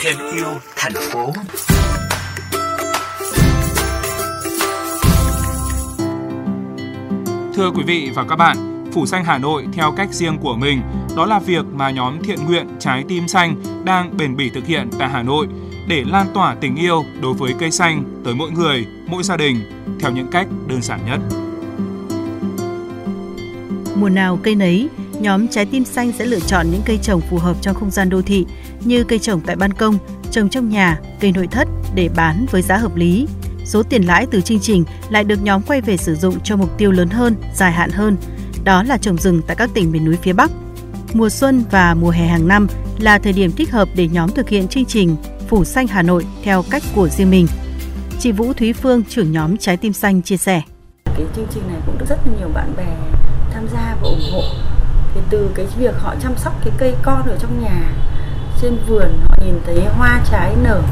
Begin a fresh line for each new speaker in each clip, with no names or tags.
Thêm yêu thành phố.
Thưa quý vị và các bạn, Phủ Xanh Hà Nội theo cách riêng của mình, đó là việc mà nhóm thiện nguyện Trái Tim Xanh đang bền bỉ thực hiện tại Hà Nội để lan tỏa tình yêu đối với cây xanh tới mỗi người, mỗi gia đình theo những cách đơn giản nhất.
Mùa nào cây nấy, nhóm Trái Tim Xanh sẽ lựa chọn những cây trồng phù hợp trong không gian đô thị như cây trồng tại ban công, trồng trong nhà, cây nội thất để bán với giá hợp lý. Số tiền lãi từ chương trình lại được nhóm quay về sử dụng cho mục tiêu lớn hơn, dài hạn hơn, đó là trồng rừng tại các tỉnh miền núi phía Bắc. Mùa xuân và mùa hè hàng năm là thời điểm thích hợp để nhóm thực hiện chương trình Phủ Xanh Hà Nội theo cách của riêng mình. Chị Vũ Thúy Phương, trưởng nhóm Trái Tim Xanh chia sẻ.
Cái chương trình này cũng được rất là nhiều bạn bè tham gia và ủng hộ. Thì từ cái việc họ chăm sóc cái cây con ở trong nhà, trên vườn họ nhìn thấy hoa trái nở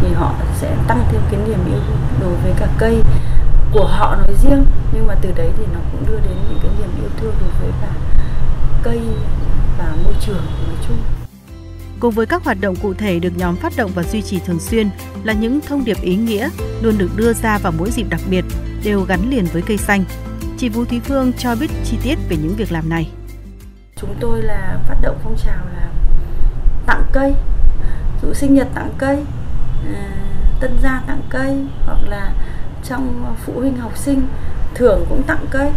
thì họ sẽ tăng thêm cái niềm yêu đối với cả cây của họ nói riêng nhưng mà từ đấy thì nó cũng đưa đến những cái niềm yêu thương đối với cả cây và môi trường nói chung
Cùng với các hoạt động cụ thể được nhóm phát động và duy trì thường xuyên là những thông điệp ý nghĩa luôn được đưa ra vào mỗi dịp đặc biệt, đều gắn liền với cây xanh. Chị Vũ Thúy Phương cho biết chi tiết về những việc làm này.
Chúng tôi là phát động phong trào là tặng cây, dụ sinh nhật tặng cây, à, tân gia tặng cây hoặc là trong phụ huynh học sinh thưởng cũng tặng cây.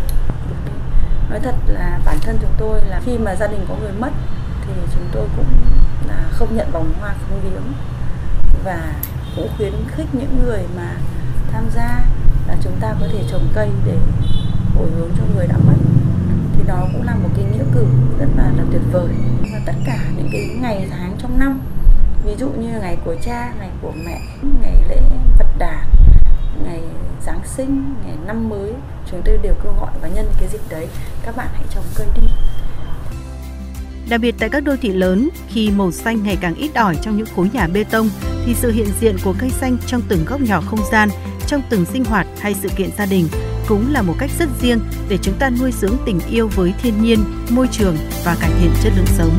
Nói thật là bản thân chúng tôi là khi mà gia đình có người mất thì chúng tôi cũng là không nhận vòng hoa không viếng và cũng khuyến khích những người mà tham gia là chúng ta có thể trồng cây để hồi hướng cho người đã mất thì đó cũng là một cái nghĩa cử rất là là tuyệt vời. Và tất cả những cái ngày tháng trong năm ví dụ như ngày của cha ngày của mẹ ngày lễ phật đản ngày giáng sinh ngày năm mới chúng tôi đều kêu gọi và nhân cái dịp đấy các bạn hãy trồng cây đi.
Đặc biệt tại các đô thị lớn, khi màu xanh ngày càng ít ỏi trong những khối nhà bê tông, thì sự hiện diện của cây xanh trong từng góc nhỏ không gian, trong từng sinh hoạt hay sự kiện gia đình cũng là một cách rất riêng để chúng ta nuôi dưỡng tình yêu với thiên nhiên, môi trường và cải thiện chất lượng sống.